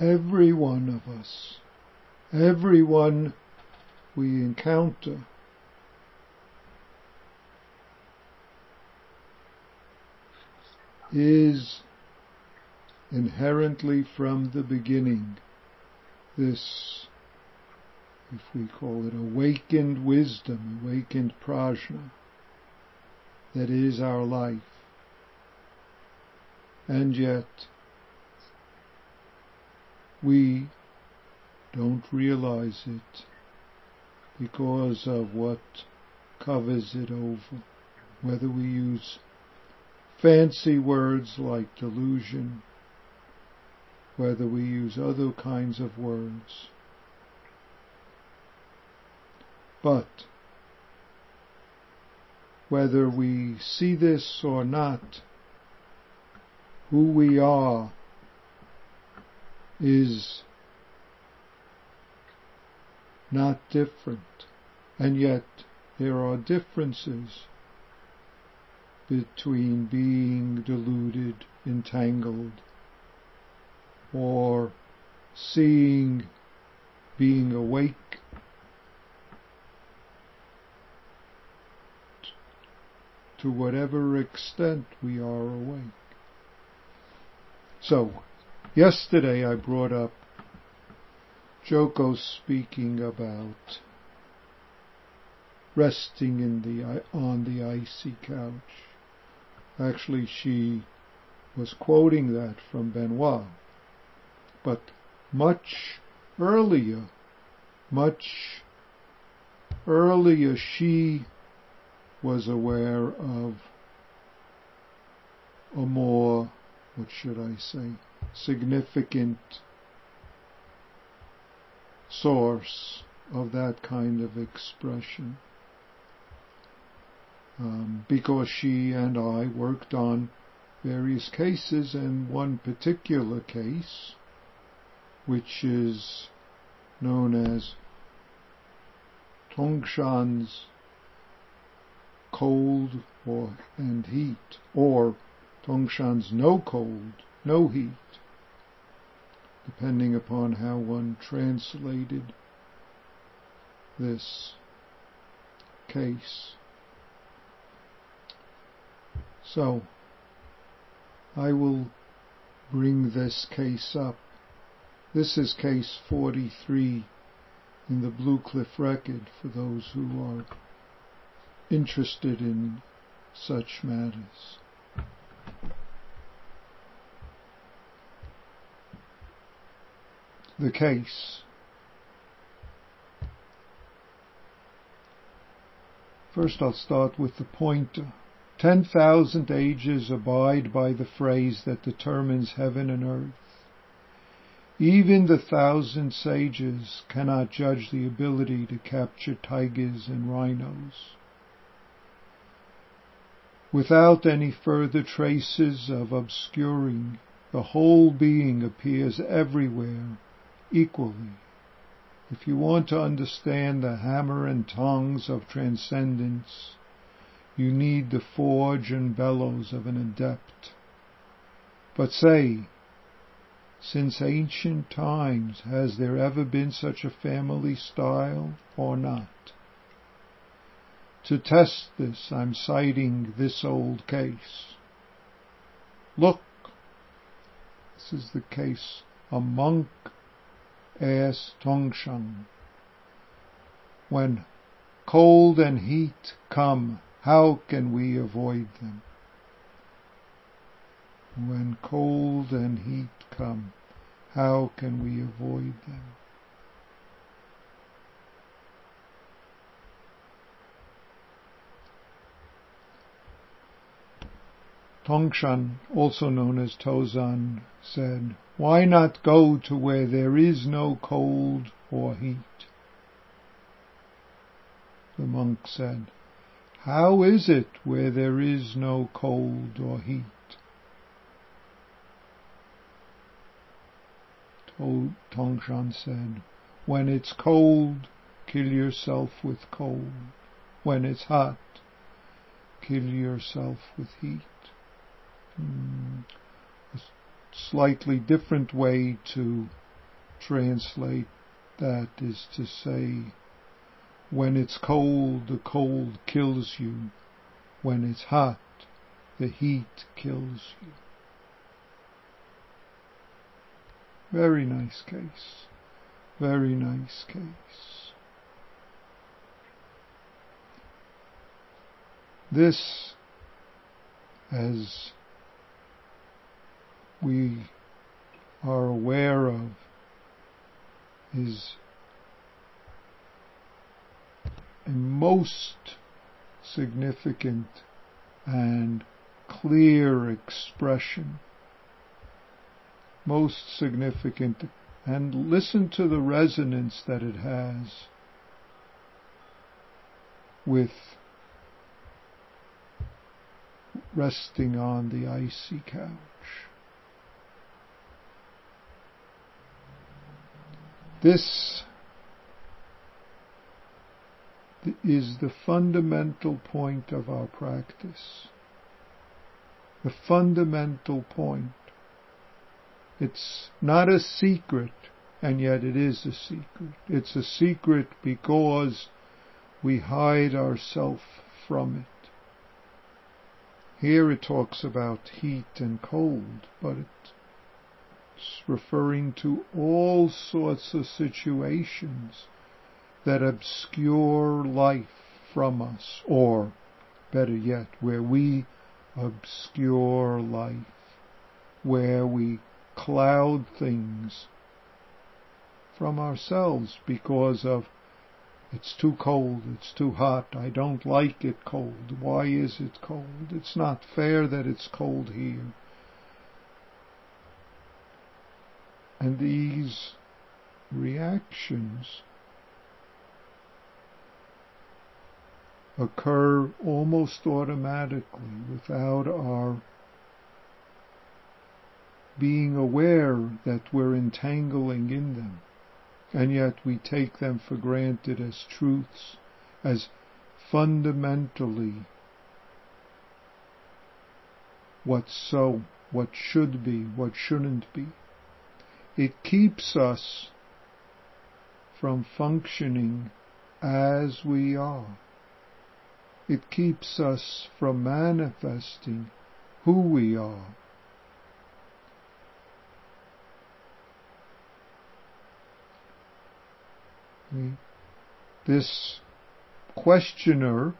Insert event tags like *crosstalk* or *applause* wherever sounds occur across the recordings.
every one of us, everyone we encounter is inherently from the beginning this, if we call it awakened wisdom, awakened prajna, that is our life. And yet, we don't realize it because of what covers it over, whether we use fancy words like delusion, whether we use other kinds of words. But whether we see this or not, who we are is not different. And yet there are differences between being deluded, entangled, or seeing, being awake to whatever extent we are awake. So, yesterday I brought up Joko speaking about resting in the on the icy couch. Actually, she was quoting that from Benoit. But much earlier, much earlier she was aware of a more, what should I say, significant source of that kind of expression. Um, because she and I worked on various cases and one particular case, which is known as Dongshan's cold or and heat, or Dongshan's no cold, no heat, depending upon how one translated this case. So, I will bring this case up. This is case 43 in the Blue Cliff record for those who are interested in such matters. The case. First I'll start with the. Ten thousand ages abide by the phrase that determines heaven and earth. Even the thousand sages cannot judge the ability to capture tigers and rhinos. Without any further traces of obscuring, the whole being appears everywhere equally. If you want to understand the hammer and tongs of transcendence, you need the forge and bellows of an adept. But say, since ancient times, has there ever been such a family style or not? To test this, I'm citing this old case. Look, this is the case. A monk asked Dongshan, when cold and heat come, how can we avoid them? When cold and heat come, how can we avoid them? Dongshan, also known as Tozan, said, Why not go to where there is no cold or heat? The monk said, how is it where there is no cold or heat? Dongshan said, when it's cold, kill yourself with cold. When it's hot, kill yourself with heat. Hmm. A slightly different way to translate that is to say, when it's cold, the cold kills you. When it's hot, the heat kills you. Very nice case. Very nice case. This, as we are aware of, is a most significant and clear expression. Most significant and listen to the resonance that it has with resting on the icy couch. This is the fundamental point of our practice. The fundamental point. It's not a secret, and yet it is a secret. It's a secret because we hide ourselves from it. Here it talks about heat and cold, but it's referring to all sorts of situations that obscure life from us, or better yet, where we obscure life, where we cloud things from ourselves because of it's too cold, it's too hot, I don't like it cold, why is it cold? It's not fair that it's cold here. And these reactions occur almost automatically without our being aware that we're entangling in them. And yet we take them for granted as truths, as fundamentally what's so, what should be, what shouldn't be. It keeps us from functioning as we are. It keeps us from manifesting who we are. This questioner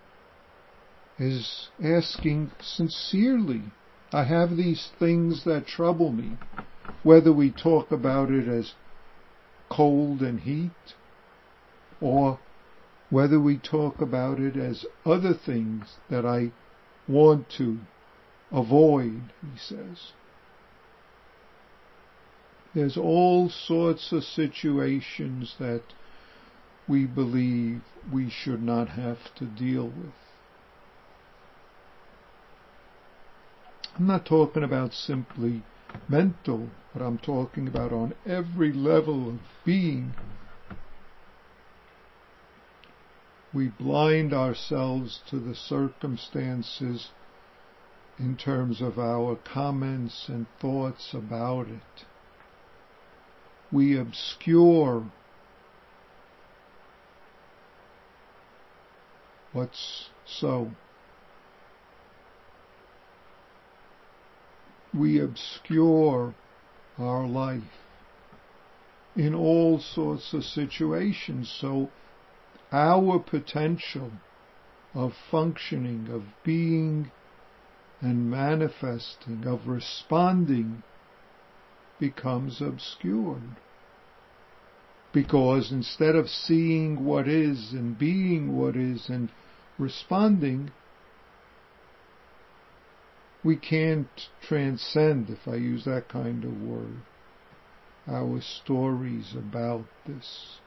is asking sincerely, I have these things that trouble me, whether we talk about it as cold and heat, or whether we talk about it as other things that I want to avoid, he says. There's all sorts of situations that we believe we should not have to deal with. I'm not talking about simply mental, but I'm talking about on every level of being we blind ourselves to the circumstances in terms of our comments and thoughts about it. We obscure what's so. We obscure our life in all sorts of situations so our potential of functioning, of being and manifesting, of responding becomes obscured. Because instead of seeing what is and being what is and responding, we can't transcend, if I use that kind of word, our stories about this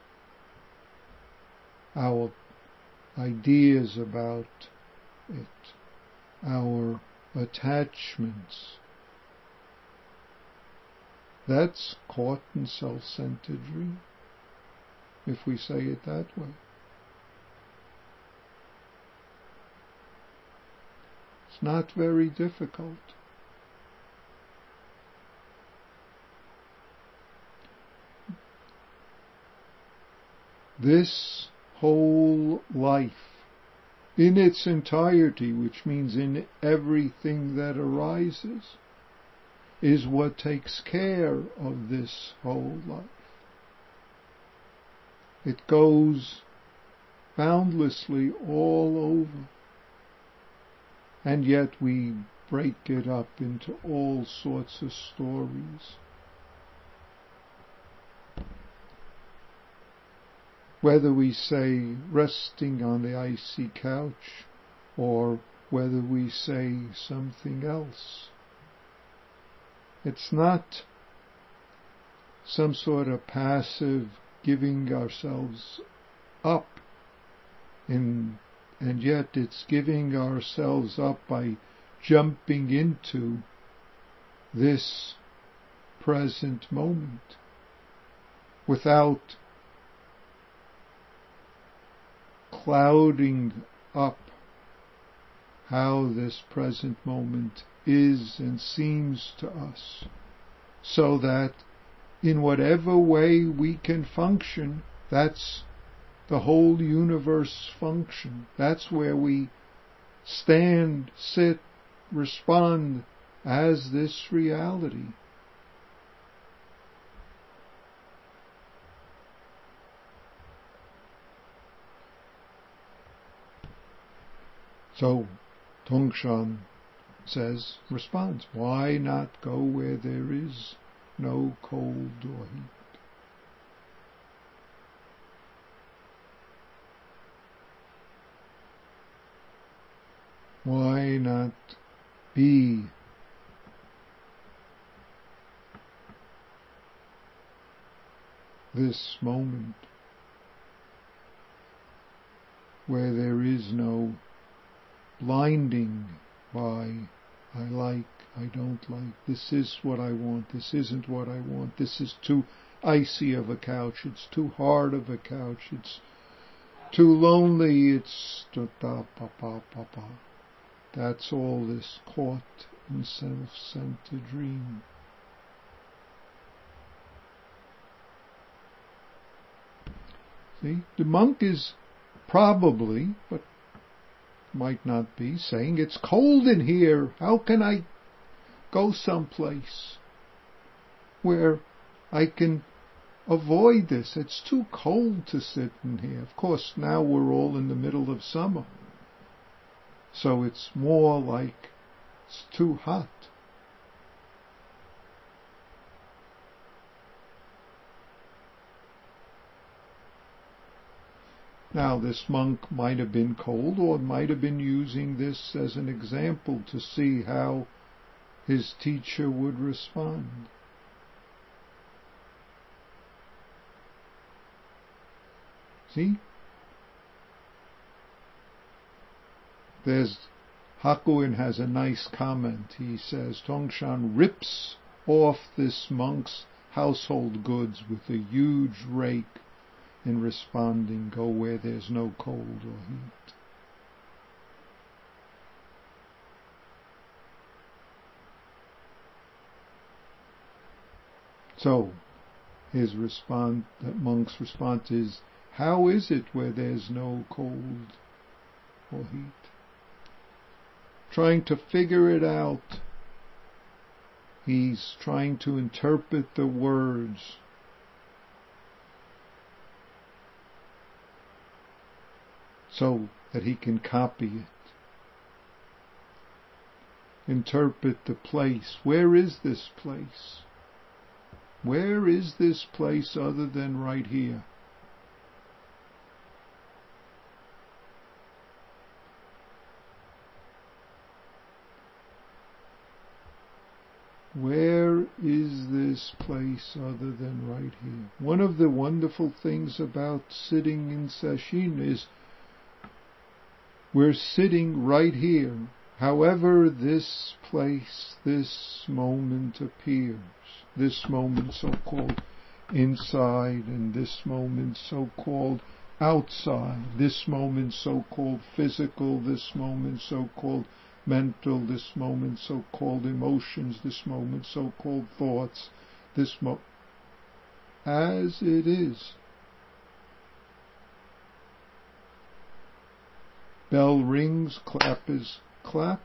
our ideas about it, our attachments. That's caught in self-centered dream, if we say it that way. It's not very difficult. this whole life in its entirety, which means in everything that arises, is what takes care of this whole life. It goes boundlessly all over. And yet we break it up into all sorts of stories. Whether we say resting on the icy couch or whether we say something else. It's not some sort of passive giving ourselves up in, and yet it's giving ourselves up by jumping into this present moment without clouding up how this present moment is and seems to us, so that in whatever way we can function, that's the whole universe function. That's where we stand, sit, respond as this reality. So, Dongshan says, responds, why not go where there is no cold or heat? Not be this moment where there is no blinding by I like, I don't like, this is what I want, this isn't what I want, this is too icy of a couch, it's too hard of a couch, it's too lonely, it's da pa pa pa pa. That's all this caught in self-centered dream. See, the monk is probably, but might not be, saying, it's cold in here, how can I go someplace where I can avoid this? It's too cold to sit in here. Of course, now we're all in the middle of summer. So it's more like it's too hot. Now, this monk might have been cold or might have been using this as an example to see how his teacher would respond. See? There's Hakuin has a nice comment. He says Dongshan rips off this monk's household goods with a huge rake in responding, go where there's no cold or heat. So, his response, that monk's response is, how is it where there's no cold or heat? Trying to figure it out. He's trying to interpret the words so that he can copy it. Interpret the place. Where is this place? Where is this place other than right here? Where is this place other than right here? One of the wonderful things about sitting in sesshin is we're sitting right here, however this place, this moment appears, this moment so-called inside and this moment so-called outside, this moment so-called physical, this moment so-called mental, this moment so-called emotions, this moment so-called thoughts, this mo- as it is. Bell rings, clap is clap,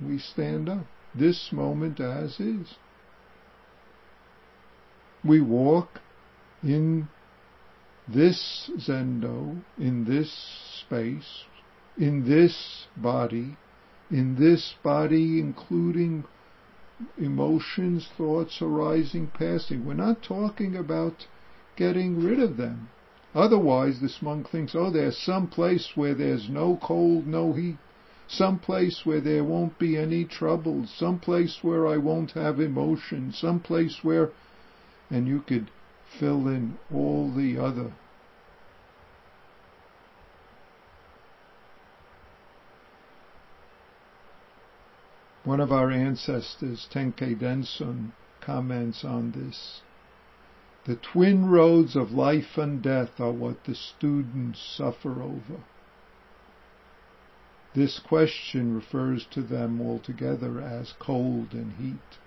we stand up. This moment as is. We walk in this zendo, in this space, in this body, in this body including emotions, thoughts arising, passing. We're not talking about getting rid of them. Otherwise, this monk thinks, oh, there's some place where there's no cold, no heat, some place where there won't be any trouble, some place where I won't have emotion, some place where, and you could fill in all the other One of our ancestors, Tenkei Denson, comments on this. The twin roads of life and death are what the students suffer over. This question refers to them altogether as cold and heat.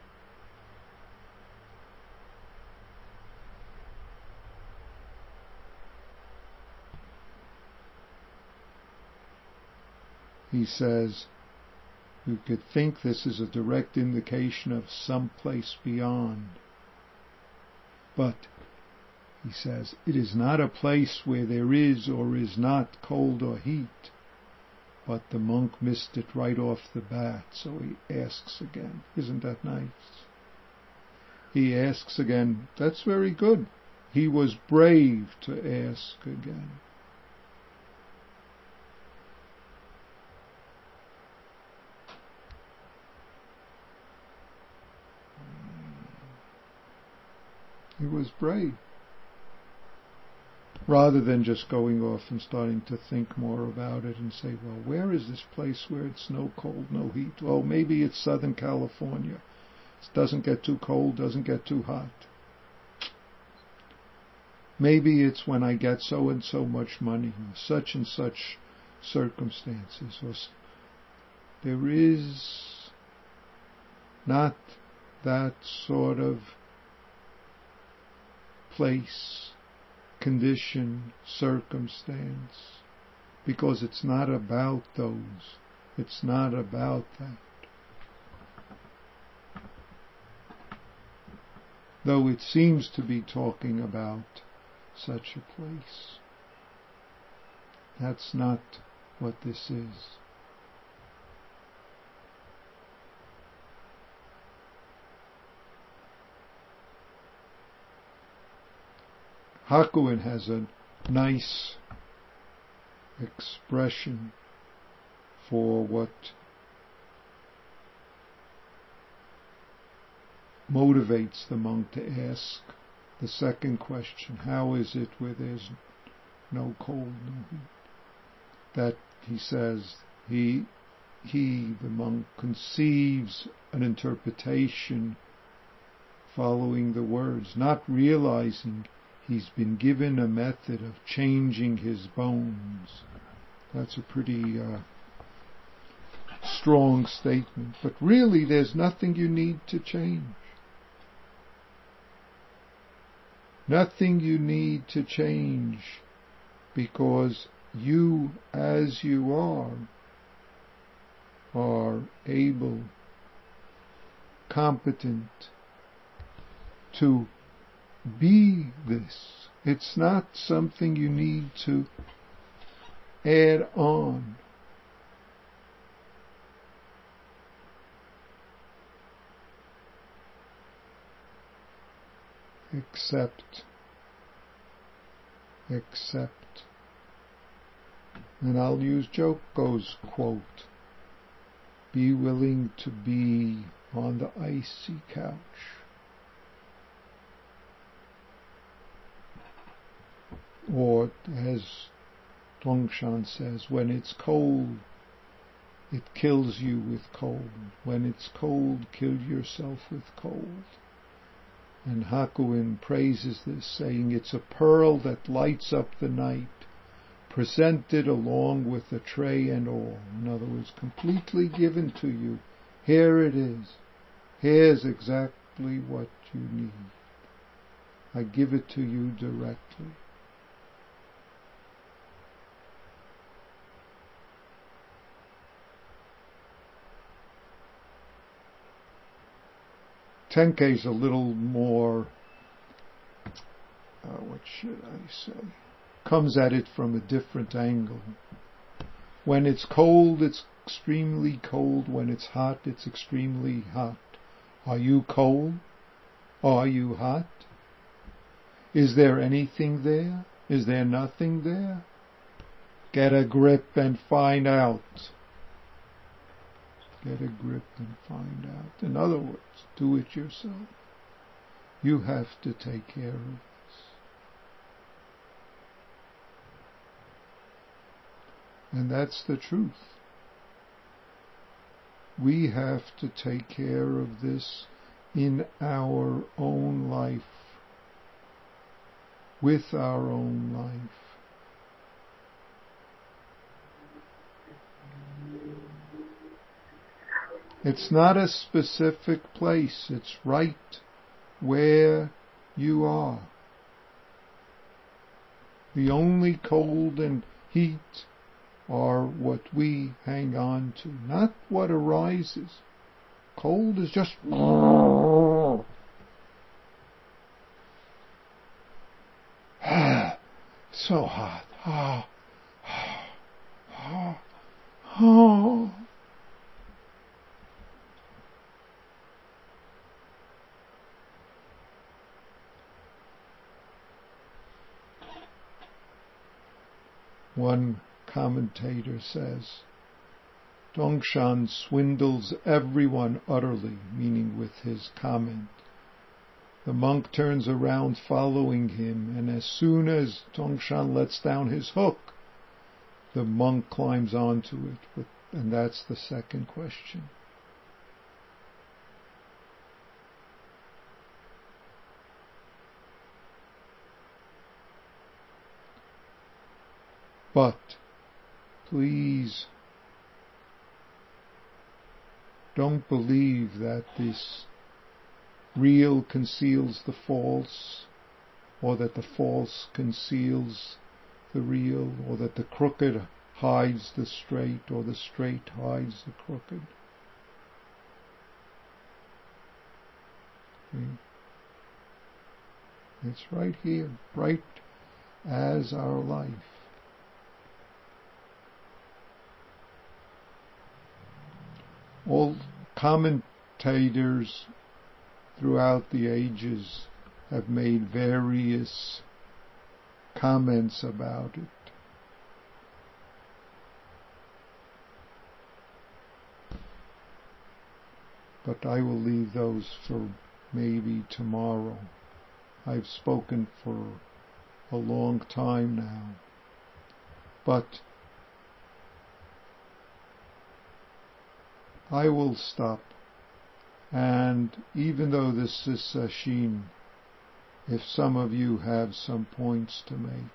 He says, you could think this is a direct indication of some place beyond. But, he says, it is not a place where there is or is not cold or heat. But the monk missed it right off the bat, so he asks again. Isn't that nice? He asks again. That's very good. He was brave to ask again. He was brave. Rather than just going off and starting to think more about it and say, well, where is this place where it's no cold, no heat? Well, maybe it's Southern California. It doesn't get too cold, doesn't get too hot. Maybe it's when I get so and so much money, such and such circumstances. Or there is not that sort of place, condition, circumstance, because it's not about those. It's not about that. Though it seems to be talking about such a place. That's not what this is. Hakuin has a nice expression for what motivates the monk to ask the second question, how is it where there's no cold, no heat? That he says he he, the monk, conceives an interpretation following the words, not realizing he's been given a method of changing his bones. That's a pretty uh, strong statement. But really, there's nothing you need to change. Nothing you need to change because you as you are are able, competent to be this. It's not something you need to add on. Accept. Accept. And I'll use Joko's quote. Be willing to be on the icy couch. Or as Dongshan says, when it's cold, it kills you with cold. When it's cold, kill yourself with cold. And Hakuin praises this, saying it's a pearl that lights up the night, presented along with the tray and all. In other words, completely given to you. Here it is. Here's exactly what you need. I give it to you directly. Tenkei is a little more, uh, what should I say, comes at it from a different angle. When it's cold, it's extremely cold. When it's hot, it's extremely hot. Are you cold? Are you hot? Is there anything there? Is there nothing there? Get a grip and find out. Get a grip and find out. In other words, do it yourself. You have to take care of this. And that's the truth. We have to take care of this in our own life, with our own life. It's not a specific place, it's right where you are. The only cold and heat are what we hang on to, not what arises. Cold is just *sighs* so hot. Oh, oh, oh. One commentator says, Dongshan swindles everyone utterly, meaning with his comment. The monk turns around following him, and as soon as Dongshan lets down his hook, the monk climbs onto it, and that's the second question. But please don't believe that this real conceals the false, or that the false conceals the real, or that the crooked hides the straight, or the straight hides the crooked. It's right here, right as our life. All commentators throughout the ages have made various comments about it. But I will leave those for maybe tomorrow. I've spoken for a long time now. But I will stop. And even though this is sesshin, if some of you have some points to make,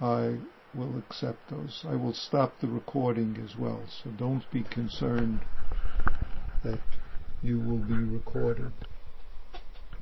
I will accept those. I will stop the recording as well, so don't be concerned that you will be recorded.